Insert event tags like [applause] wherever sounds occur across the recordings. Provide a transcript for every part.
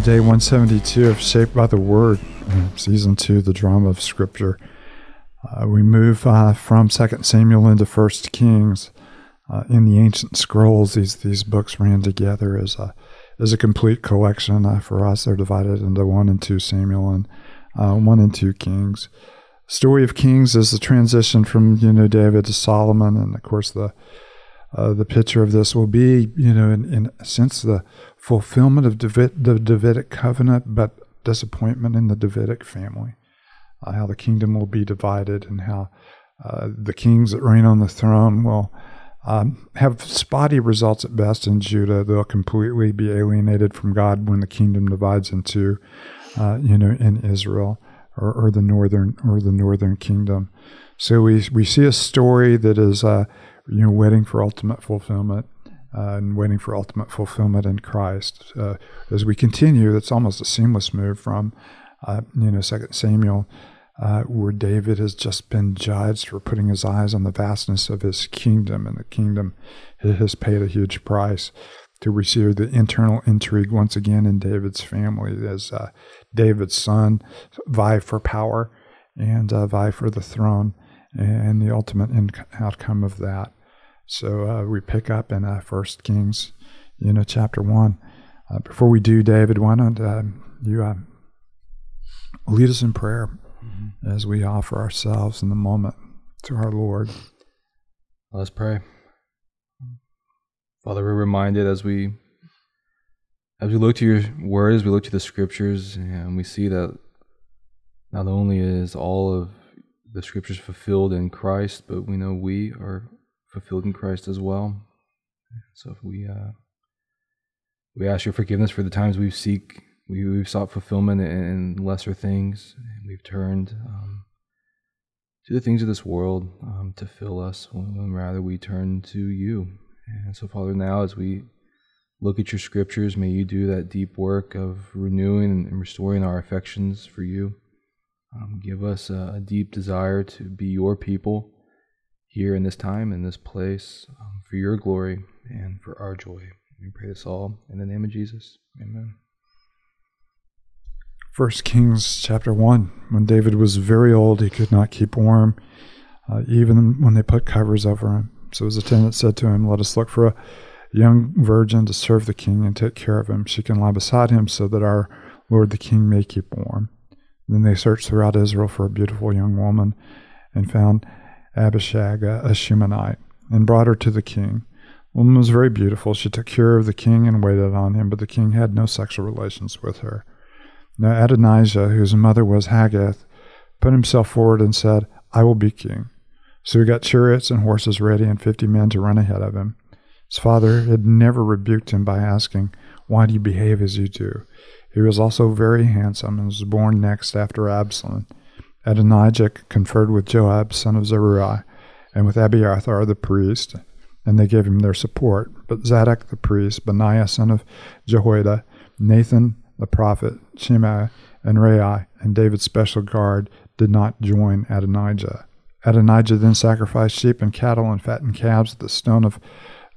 to day 172 of Shaped by the Word, uh, season two, the drama of Scripture. Uh, we move uh, from Second Samuel into First Kings. Uh, in the ancient scrolls, these these books ran together as a as a complete collection. Uh, for us, they're divided into one and two Samuel and uh, one and two Kings. Story of Kings is the transition from you know David to Solomon, and of course the the picture of this will be you know in, in a sense the fulfillment of the Davidic covenant, but disappointment in the Davidic family. Uh, how the kingdom will be divided, and how uh, the kings that reign on the throne will um, have spotty results at best in Judah. They'll completely be alienated from God when the kingdom divides into, uh, you know, in Israel or, or, the northern or the northern kingdom. So we we see a story that is, uh, you know, waiting for ultimate fulfillment uh, and waiting for ultimate fulfillment in Christ. Uh, as we continue, it's almost a seamless move from, uh, you know, Second Samuel, uh, where David has just been judged for putting his eyes on the vastness of his kingdom, and the kingdom has paid a huge price. To receive the internal intrigue once again in David's family as uh, David's son vie for power and uh, vie for the throne, and the ultimate in- outcome of that. So uh, we pick up in uh, First Kings, you know, chapter one. Uh, before we do, David, why don't uh, you uh, lead us in prayer mm-hmm. as we offer ourselves in the moment to our Lord? Let's pray. Father, we're reminded as we as we look to your words, we look to the scriptures, and we see that not only is all of the scriptures fulfilled in Christ, but we know we are fulfilled in Christ as well. So if we uh, we ask your forgiveness for the times we've seek we, we've sought fulfillment in, lesser things, and we've turned um, to the things of this world um, to fill us, when, when rather we turn to you. And so, Father, now as we look at your scriptures, may you do that deep work of renewing and restoring our affections for you. Um, give us a, a, deep desire to be your people here in this time, in this place, um, for your glory and for our joy. We pray this all in the name of Jesus. Amen. First Kings chapter 1. When David was very old, he could not keep warm, uh, even when they put covers over him. So his attendant said to him, Let us look for a young virgin to serve the king and take care of him. She can lie beside him so that our Lord the king may keep warm. Then they searched throughout Israel for a beautiful young woman and found Abishag, a Shunammite, and brought her to the king. The woman was very beautiful. She took care of the king and waited on him, but the king had no sexual relations with her. Now Adonijah, whose mother was Haggith, put himself forward and said, I will be king. So he got chariots and horses ready and fifty men to run ahead of him. His father had never rebuked him by asking, Why do you behave as you do? He was also very handsome and was born next after Absalom. Adonijah conferred with Joab, son of Zeruiah, and with Abiathar the priest, and they gave him their support. But Zadok the priest, Benaiah son of Jehoiada, Nathan the prophet, Shimei, and Rei, and David's special guard did not join Adonijah. Adonijah then sacrificed sheep and cattle and fattened calves at the stone of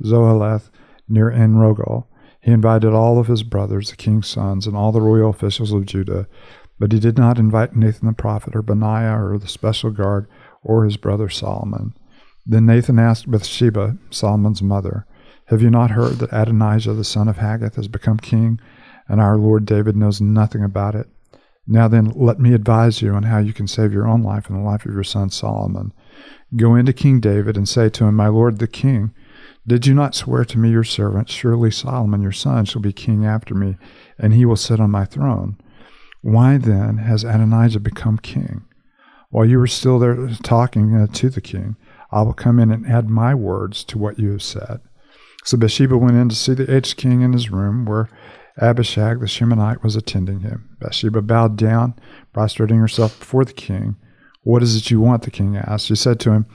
Zoheleth near En He invited all of his brothers, the king's sons, and all the royal officials of Judah, but he did not invite Nathan the prophet, or Benaiah, or the special guard, or his brother Solomon. Then Nathan asked Bathsheba, Solomon's mother, Have you not heard that Adonijah the son of Haggith has become king, and our Lord David knows nothing about it? Now then, let me advise you on how you can save your own life and the life of your son Solomon. Go into King David and say to him, My lord the king, did you not swear to me, your servant, surely Solomon your son shall be king after me, and he will sit on my throne? Why then has Adonijah become king? While you were still there talking uh, to the king, I will come in and add my words to what you have said. So Bathsheba went in to see the aged king in his room, where Abishag the Shunammite was attending him. Bathsheba bowed down, prostrating herself before the king. What is it you want? the king asked. She said to him,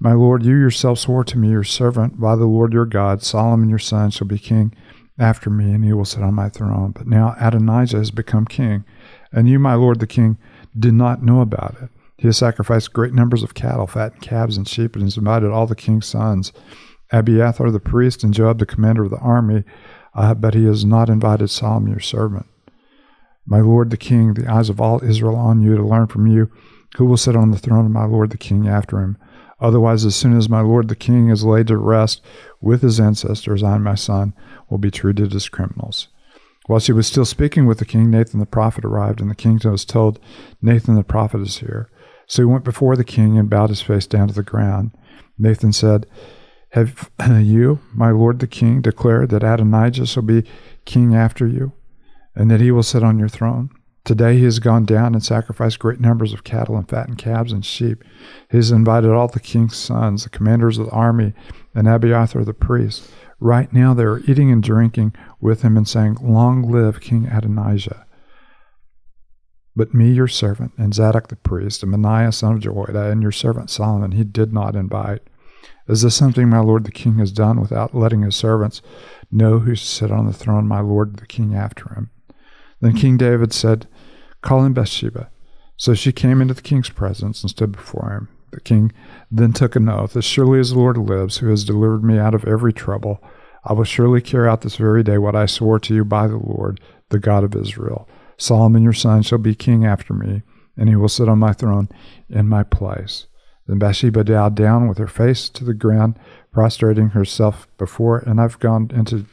My lord, you yourself swore to me, your servant, by the Lord your God, Solomon your son shall be king after me, and he will sit on my throne. But now Adonijah has become king, and you, my lord the king, did not know about it. He has sacrificed great numbers of cattle, fattened calves, and sheep, and has invited all the king's sons, Abiathar the priest, and Joab the commander of the army, uh, but he has not invited Solomon your servant. My lord the king, the eyes of all Israel on you to learn from you who will sit on the throne of my lord the king after him. Otherwise, as soon as my lord the king is laid to rest with his ancestors, I and my son will be treated as criminals. While she was still speaking with the king, Nathan the prophet arrived, and the king was told, Nathan the prophet is here. So he went before the king and bowed his face down to the ground. Nathan said, Have [clears throat] you, my lord the king, declared that Adonijah shall be king after you, and that he will sit on your throne? Today he has gone down and sacrificed great numbers of cattle and fattened calves and sheep. He has invited all the king's sons, the commanders of the army, and Abiathar the priest. Right now they are eating and drinking with him and saying, Long live King Adonijah. But me, your servant, and Zadok the priest, and Benaiah son of Jehoiada, and your servant Solomon, he did not invite. Is this something my lord the king has done without letting his servants know who sit on the throne, my lord the king after him? Then King David said, Call in Bathsheba. So she came into the king's presence and stood before him. The king then took an oath, As surely as the Lord lives, who has delivered me out of every trouble, I will surely carry out this very day what I swore to you by the Lord, the God of Israel. Solomon your son shall be king after me, and he will sit on my throne in my place. Then Bathsheba bowed down with her face to the ground, prostrating herself before, and I've gone into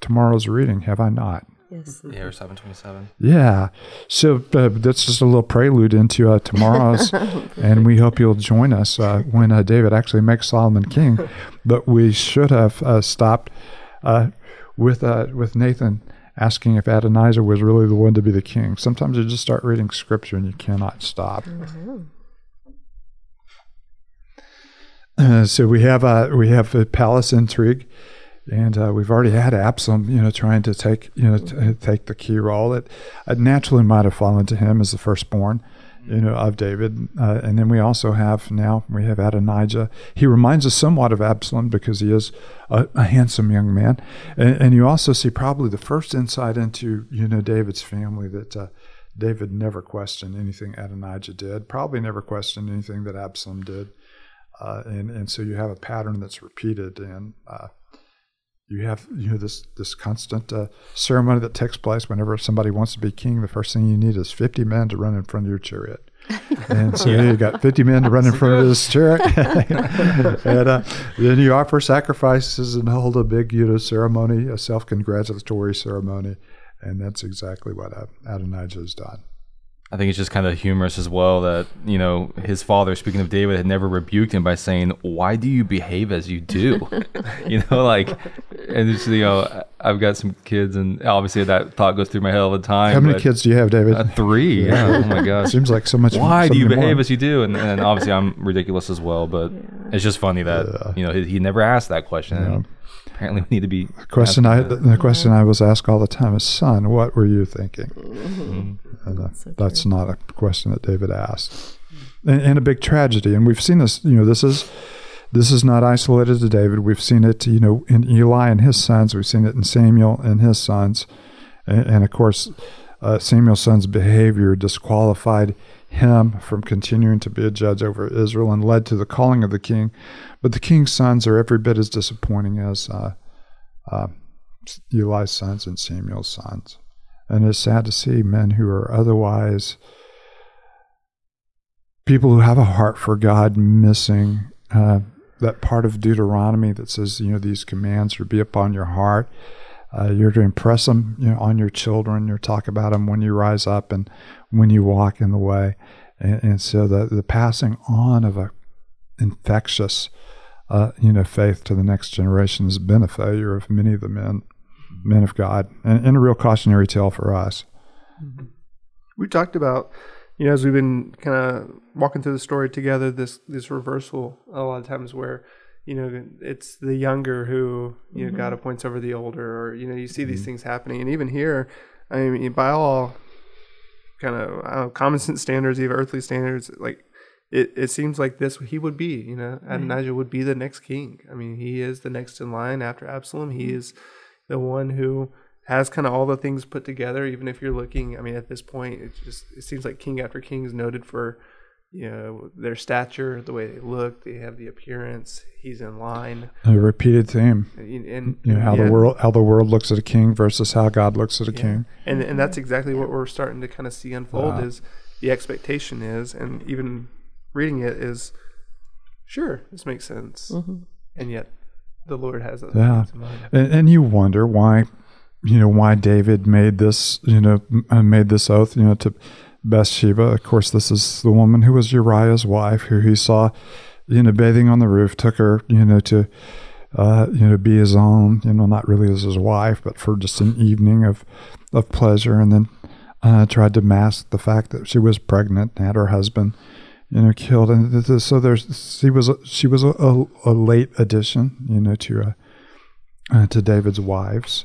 tomorrow's reading, have I not? Yes. Yeah, or seven twenty-seven. Yeah. So uh, that's just a little prelude into uh, tomorrow's, [laughs] and we hope you'll join us uh, when uh, David actually makes Solomon king. [laughs] But we should have uh, stopped uh, with with Nathan asking if Adonijah was really the one to be the king. Sometimes you just start reading scripture and you cannot stop. so we have a we have a palace intrigue and uh, we've already had Absalom, you know, trying to take, you know, t- take the key role. It, it naturally might have fallen to him as the firstborn, you know, of David. Uh, and then we also have now we have Adonijah. He reminds us somewhat of Absalom because he is a, a handsome young man, and, and, you also see probably the first insight into you know David's family that. Uh, David never questioned anything Adonijah did, probably never questioned anything that Absalom did. Uh, and, and so you have a pattern that's repeated. And uh, you have you know this this constant uh, ceremony that takes place whenever somebody wants to be king. The first thing you need is fifty men to run in front of your chariot, [laughs] and so yeah. you got fifty men to run in front of this chariot, [laughs] [laughs] and uh, then you offer sacrifices and hold a big you know ceremony, a self congratulatory ceremony, and that's exactly what Adonijah has done. I think it's just kind of humorous as well that you know his father, speaking of David, had never rebuked him by saying, "Why do you behave as you do?" you know, like, and just you know, I've got some kids, and obviously that thought goes through my head all the time. How many kids do you have, David? Uh, three. Yeah. oh my gosh. Seems like so much. Why do you behave more. as you do? And, and obviously I'm ridiculous as well, but yeah. it's just funny that yeah. you know he, he, never asked that question. Yeah apparently we need to be. The question I the, the, question I was asked all the time is, "Son, what were you thinking?" Mm-hmm. And, uh, that's, so that's not a question that David asked, and, and, a big tragedy. And we've seen this. You know, this is this is not isolated to David. We've seen it, you know, in Eli and his sons. We've seen it in Samuel and his sons, and, and of course, uh, Samuel's son's behavior disqualified him from continuing to be a judge over Israel and led to the calling of the king. But the king's sons are every bit as disappointing as uh, uh, Eli's sons and Samuel's sons. And it's sad to see men who are otherwise people who have a heart for God missing uh, that part of Deuteronomy that says, you know, these commands are be upon your heart. Uh, you're to impress them you know, on your children. You're talk about them when you rise up and when you walk in the way. And, and so the, the passing on of a infectious uh, you know, faith to the next generation has been a failure of many of the men, men of God, and, and a real cautionary tale for us. Mm-hmm. We talked about, you know, as we've been kind of walking through the story together, this this reversal a lot of times where, you know, it's the younger who you know mm-hmm. God appoints over the older, or you know, you see these mm-hmm. things happening, and even here, I mean, by all kind of know, common sense standards, even earthly standards, like it, it seems like this he would be, you know, Adonijah would be the next king. I mean, he is the next in line after Absalom. He is the one who has kind of all the things put together. Even if you're looking, I mean, at this point, it just it seems like king after king is noted for, you know their stature, the way they look, they have the appearance. He's in line, A repeated theme. and, and You know how yeah, the world how the world looks at a king versus how God looks at a yeah. king. and and that's exactly what we're starting to kind of see unfold. Wow. Is the expectation is, and even reading it is, sure, this makes sense, mm-hmm. and yet the Lord has other Yeah. things in mind. And, and you wonder why, you know, why David made this, you know, uh, made this oath, you know, to Bathsheba. Of course, this is the woman who was Uriah's wife, who he saw, you know, bathing on the roof, took her, you know, to, uh, you know, be his own, you know, not really as his wife, but for just an evening of, of pleasure, and then uh, tried to mask the fact that she was pregnant and had her husband, you know, killed. And so there's she was a, she was a, a, a late addition, you know, to uh, uh, to David's wives.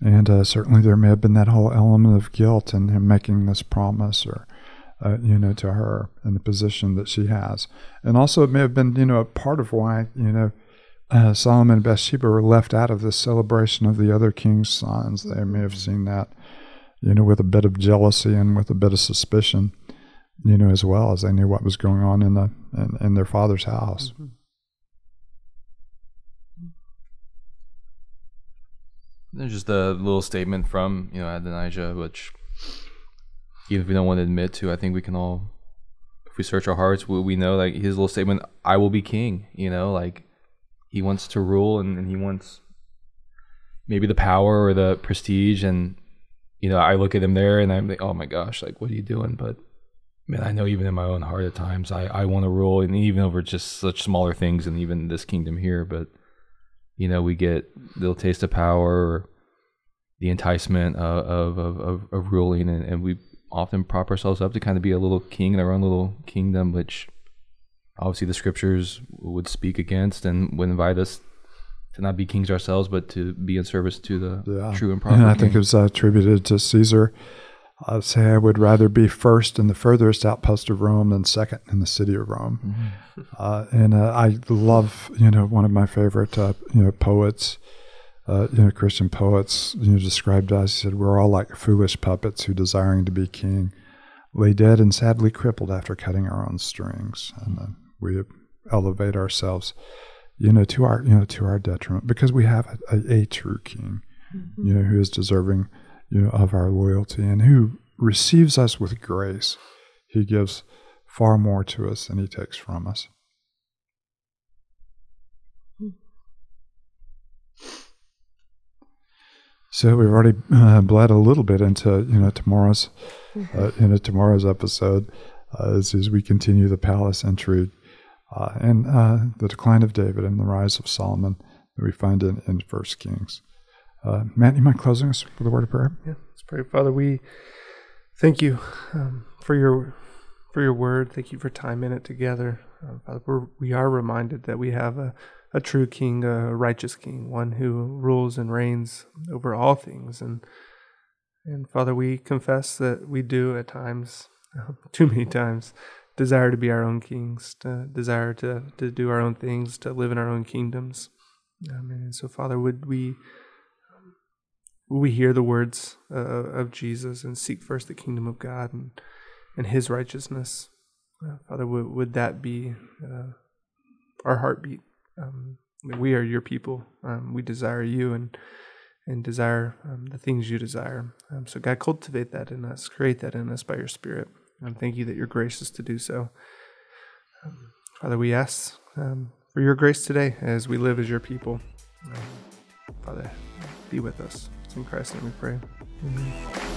And uh, certainly there may have been that whole element of guilt in him making this promise or, uh, you know, to her in the position that she has. And also it may have been, you know, a part of why, you know, uh, Solomon and Bathsheba were left out of this celebration of the other king's sons. They may have seen that, you know, with a bit of jealousy and with a bit of suspicion, you know, as well as they knew what was going on in the in, in their father's house. There's just a little statement from you know Adonijah, which even if we don't want to admit to, I think we can all, if we search our hearts, we, we know like his little statement, "I will be king." You know, like he wants to rule and, and he wants maybe the power or the prestige, and you know, I look at him there and I'm like, oh my gosh, like what are you doing? But man, I know even in my own heart at times, I I want to rule, and even over just such smaller things, and even this kingdom here, but you know, we get a little taste of power the enticement of, of, of, of ruling, and, and we often prop ourselves up to kind of be a little king in our own little kingdom, which obviously the scriptures would speak against and would invite us to not be kings ourselves, but to be in service to the Yeah. true and proper. And I think it was uh, attributed to Caesar. I'd say I would rather be first in the furthest outpost of Rome than second in the city of Rome. Mm-hmm. Uh, and uh, I love, you know, one of my favorite, uh, you know, poets, uh, you know, Christian poets, you know, described us. He said, "We're all like foolish puppets who, desiring to be king, lay dead and sadly crippled after cutting our own strings." And uh, we elevate ourselves, you know, to our, you know, to our detriment because we have a, a, a true king you know, who is deserving, you know, of our loyalty and who receives us with grace. He gives far more to us than he takes from us. So we've already uh, bled a little bit into you know tomorrow's uh, [laughs] you know tomorrow's episode uh, as, as we continue the palace intrigue uh, and uh, the decline of David and the rise of Solomon that we find in in First Kings. Uh, Matt, you mind closing us with a word of prayer? Yeah, let's pray. Father, we thank you um, for your for your word. Thank you for time in it together. Um, Father, we're, we are reminded that we have a, a true king, a righteous king, one who rules and reigns over all things. And and Father, we confess that we do at times, [laughs] too many times, desire to be our own kings, to desire to, to do our own things, to live in our own kingdoms. Um, and so, Father, would we we hear the words uh, of Jesus and seek first the kingdom of God and, and His righteousness. Uh, Father, would, would that be uh, our heartbeat? Um, we are your people. Um, we desire you and and desire um, the things you desire. Um, so, God, cultivate that in us, create that in us by your Spirit. And thank you that you're gracious to do so. Um, Father, we ask um, for your grace today as we live as your people. Father, be with us. In Christ's name we pray. Amen.